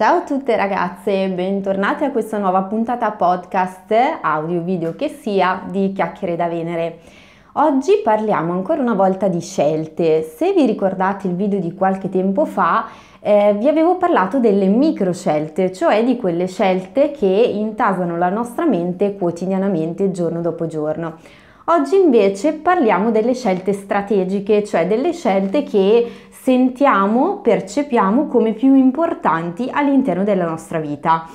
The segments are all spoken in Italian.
Ciao a tutte ragazze, bentornate a questa nuova puntata podcast, audio video che sia, di Chiacchiere da Venere. Oggi parliamo ancora una volta di scelte. Se vi ricordate il video di qualche tempo fa, eh, vi avevo parlato delle micro scelte, cioè di quelle scelte che intasano la nostra mente quotidianamente, giorno dopo giorno. Oggi invece parliamo delle scelte strategiche, cioè delle scelte che sentiamo, percepiamo come più importanti all'interno della nostra vita.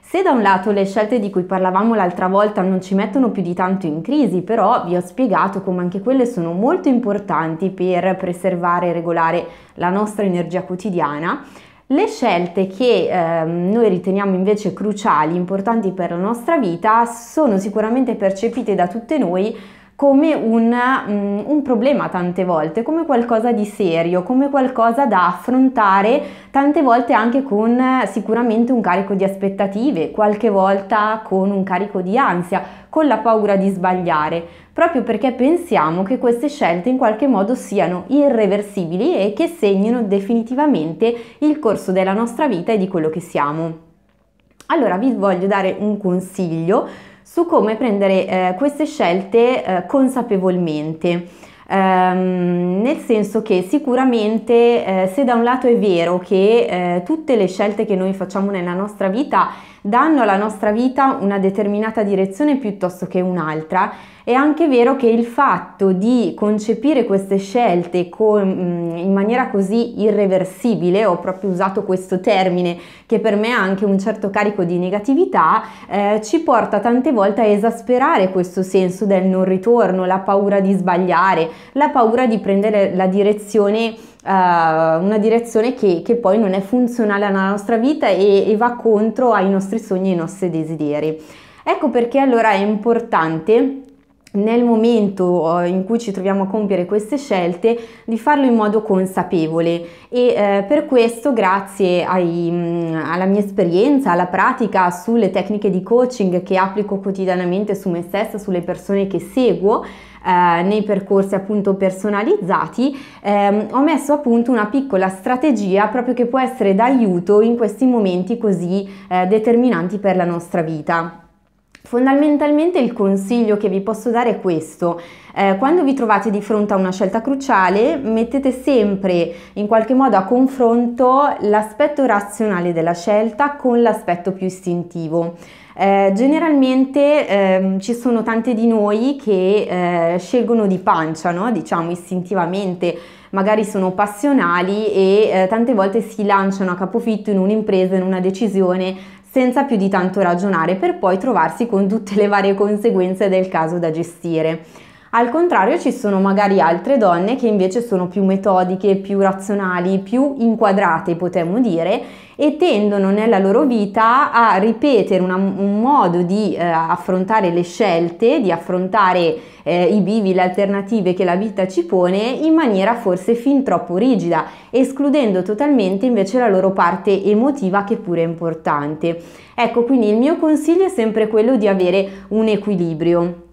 Se da un lato le scelte di cui parlavamo l'altra volta non ci mettono più di tanto in crisi, però vi ho spiegato come anche quelle sono molto importanti per preservare e regolare la nostra energia quotidiana, le scelte che eh, noi riteniamo invece cruciali, importanti per la nostra vita, sono sicuramente percepite da tutte noi come un, um, un, problema tante volte, come qualcosa di serio, come qualcosa da affrontare tante volte anche con sicuramente un carico di aspettative, qualche volta con un carico di ansia, con la paura di sbagliare, proprio perché pensiamo che queste scelte in qualche modo siano irreversibili e che segnino definitivamente il corso della nostra vita e di quello che siamo. Allora vi voglio dare un consiglio su come prendere eh, queste scelte eh, consapevolmente. Um, nel senso che sicuramente eh, se da un lato è vero che eh, tutte le scelte che noi facciamo nella nostra vita danno alla nostra vita una determinata direzione piuttosto che un'altra, è anche vero che il fatto di concepire queste scelte con, mm, in maniera così irreversibile, ho proprio usato questo termine che per me ha anche un certo carico di negatività, eh, ci porta tante volte a esasperare questo senso del non ritorno, la paura di sbagliare, la paura di prendere la direzione Uh, una direzione che, che, poi non è funzionale alla nostra vita e, e va contro ai nostri sogni e ai nostri desideri. Ecco perché allora è importante nel momento eh, in cui ci troviamo a compiere queste scelte di farlo in modo consapevole e eh, per questo grazie ai, mm, alla mia esperienza, alla pratica sulle tecniche di coaching che applico quotidianamente su me stessa, sulle persone che seguo, eh, nei percorsi appunto personalizzati, ehm, ho messo appunto una piccola strategia proprio che può essere d'aiuto in questi momenti così eh, determinanti per la nostra vita. Fondamentalmente il consiglio che vi posso dare è questo. Eh, quando vi trovate di fronte a una scelta cruciale, mettete sempre in qualche modo a confronto l'aspetto razionale della scelta con l'aspetto più istintivo. Eh, generalmente eh, ci sono tante di noi che eh, scelgono di pancia, no? diciamo istintivamente, magari sono passionali e eh, tante volte si lanciano a capofitto in un'impresa, in una decisione senza più di tanto ragionare per poi trovarsi con tutte le varie conseguenze del caso da gestire. Al contrario ci sono magari altre donne che invece sono più metodiche, più razionali, più inquadrate potremmo dire e tendono nella loro vita a ripetere una, un modo di eh, affrontare le scelte, di affrontare eh, i bivi, le alternative che la vita ci pone in maniera forse fin troppo rigida, escludendo totalmente invece la loro parte emotiva che pure è importante. Ecco, quindi il mio consiglio è sempre quello di avere un equilibrio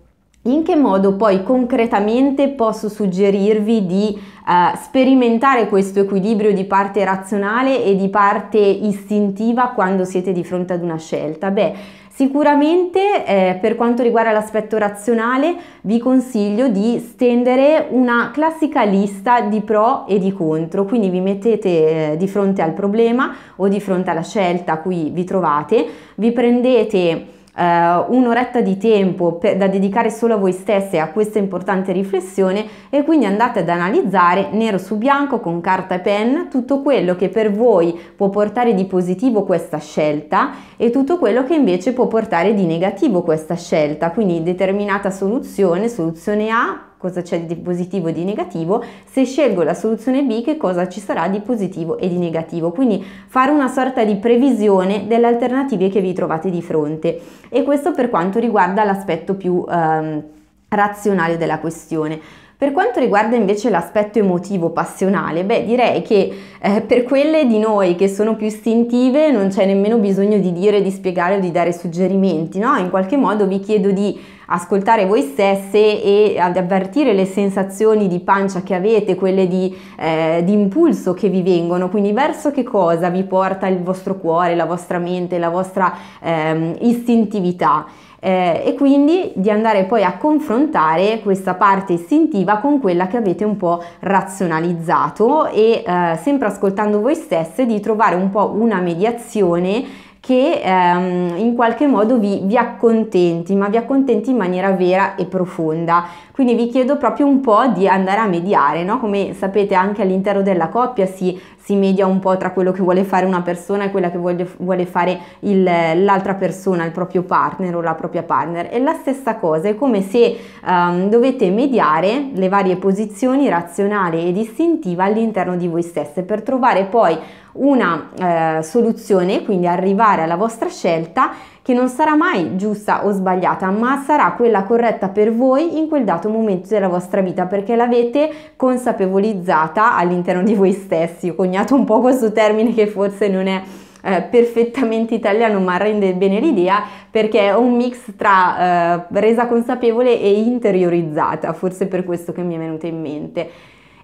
in che modo poi concretamente posso suggerirvi di uh, sperimentare questo equilibrio di parte razionale e di parte istintiva quando siete di fronte ad una scelta? Beh, sicuramente eh, per quanto riguarda l'aspetto razionale vi consiglio di stendere una classica lista di pro e di contro, quindi vi mettete eh, di fronte al problema o di fronte alla scelta a cui vi trovate, vi prendete Uh, un'oretta di tempo per, da dedicare solo a voi stesse a questa importante riflessione e quindi andate ad analizzare nero su bianco con carta e penna tutto quello che per voi può portare di positivo questa scelta e tutto quello che invece può portare di negativo questa scelta, quindi determinata soluzione, soluzione A cosa c'è di positivo e di negativo, se scelgo la soluzione B che cosa ci sarà di positivo e di negativo. Quindi fare una sorta di previsione delle alternative che vi trovate di fronte e questo per quanto riguarda l'aspetto più ehm, razionale della questione. Per quanto riguarda invece l'aspetto emotivo, passionale, beh direi che eh, per quelle di noi che sono più istintive non c'è nemmeno bisogno di dire, di spiegare o di dare suggerimenti, no? In qualche modo vi chiedo di ascoltare voi stesse e ad avvertire le sensazioni di pancia che avete, quelle di, eh, di impulso che vi vengono, quindi verso che cosa vi porta il vostro cuore, la vostra mente, la vostra eh, istintività eh, e quindi di andare poi a confrontare questa parte istintiva con quella che avete un po' razionalizzato e eh, sempre ascoltando voi stesse di trovare un po' una mediazione che ehm, in qualche modo vi, vi, accontenti, ma vi accontenti in maniera vera e profonda. Quindi vi chiedo proprio un po' di andare a mediare, no? Come sapete anche all'interno della coppia si, si media un po' tra quello che vuole fare una persona e quella che vuole, vuole fare il, l'altra persona, il proprio partner o la propria partner. È la stessa cosa, è come se um, dovete mediare le varie posizioni razionali ed istintiva all'interno di voi stesse per trovare poi una eh, soluzione, quindi arrivare alla vostra scelta che non sarà mai giusta o sbagliata, ma sarà quella corretta per voi in quel dato momento della vostra vita, perché l'avete consapevolizzata all'interno di voi stessi. Ho coniato un po' questo termine che forse non è eh, perfettamente italiano, ma rende bene l'idea perché è un mix tra eh, resa consapevole e interiorizzata, forse per questo che mi è venuto in mente.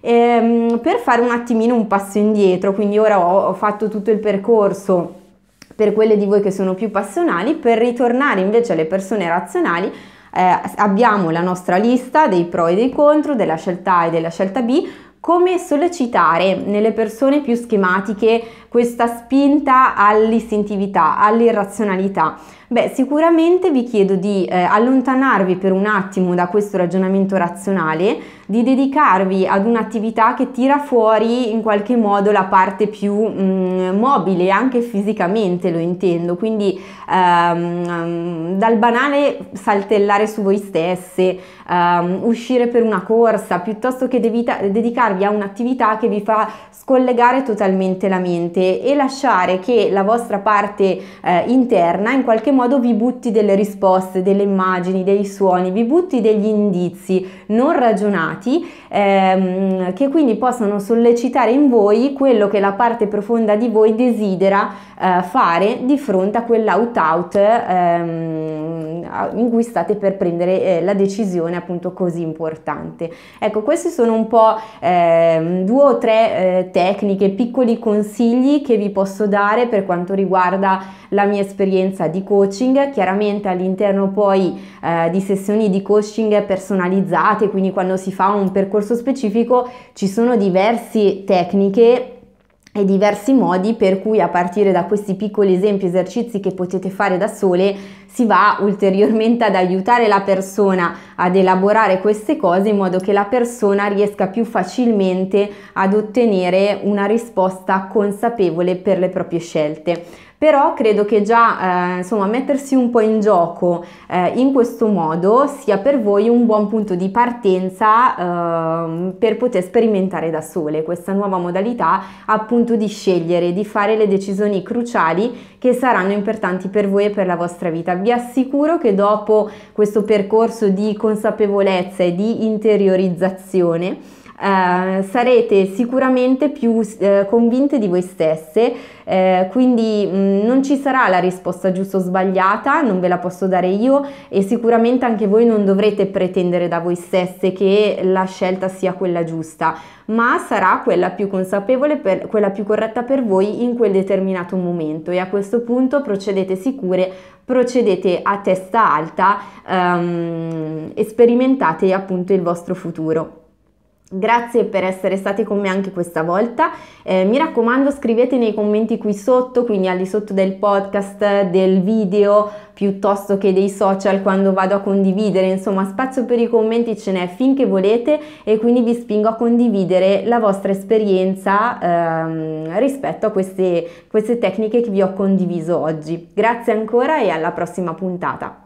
Ehm, per fare un attimino un passo indietro, quindi ora ho, ho fatto tutto il percorso per quelle di voi che sono più passionali, per ritornare invece alle persone razionali, eh, abbiamo la nostra lista dei pro e dei contro, della scelta A e della scelta B, come sollecitare nelle persone più schematiche questa spinta all'istintività, all'irrazionalità. Beh, sicuramente vi chiedo di eh, allontanarvi per un attimo da questo ragionamento razionale, di dedicarvi ad un'attività che tira fuori in qualche modo la parte più mh, mm, mobile, anche fisicamente lo intendo, quindi ehm, dal banale saltellare su voi stesse, ehm, uscire per una corsa, piuttosto che devita- dedicarvi a un'attività che vi fa scollegare totalmente la mente e lasciare che la vostra parte eh, interna in qualche modo vi butti delle risposte, delle immagini, dei suoni, vi butti degli indizi non ragionati ehm, che quindi possano sollecitare in voi quello che la parte profonda di voi desidera eh, fare di fronte a quell'out-out ehm, in cui state per prendere eh, la decisione appunto così importante. Ecco, questi sono un po' eh, due o tre eh, tecniche, piccoli consigli che vi posso dare per quanto riguarda la mia esperienza di coaching, chiaramente all'interno poi eh, di sessioni di coaching personalizzate, quindi quando si fa un percorso specifico ci sono diverse tecniche e diversi modi per cui a partire da questi piccoli esempi esercizi che potete fare da sole si va ulteriormente ad aiutare la persona ad elaborare queste cose in modo che la persona riesca più facilmente ad ottenere una risposta consapevole per le proprie scelte. Però credo che già eh, insomma mettersi un po' in gioco eh, in questo modo sia per voi un buon punto di partenza eh, per poter sperimentare da sole questa nuova modalità appunto di scegliere di fare le decisioni cruciali che saranno importanti per voi e per la vostra vita vi assicuro che dopo questo percorso di consapevolezza e di interiorizzazione eh, sarete sicuramente più eh, convinte di voi stesse, eh, quindi mh, non ci sarà la risposta giusta o sbagliata, non ve la posso dare io e sicuramente anche voi non dovrete pretendere da voi stesse che la scelta sia quella giusta, ma sarà quella più consapevole, per, quella più corretta per voi in quel determinato momento e a questo punto procedete sicure procedete a testa alta um, e sperimentate appunto il vostro futuro. Grazie per essere stati con me anche questa volta. Eh, mi raccomando, scrivete nei commenti qui sotto, quindi al di sotto del podcast, del video, piuttosto che dei social quando vado a condividere. Insomma, spazio per i commenti ce n'è finché volete e quindi vi spingo a condividere la vostra esperienza ehm, rispetto a queste, queste tecniche che vi ho condiviso oggi. Grazie ancora e alla prossima puntata.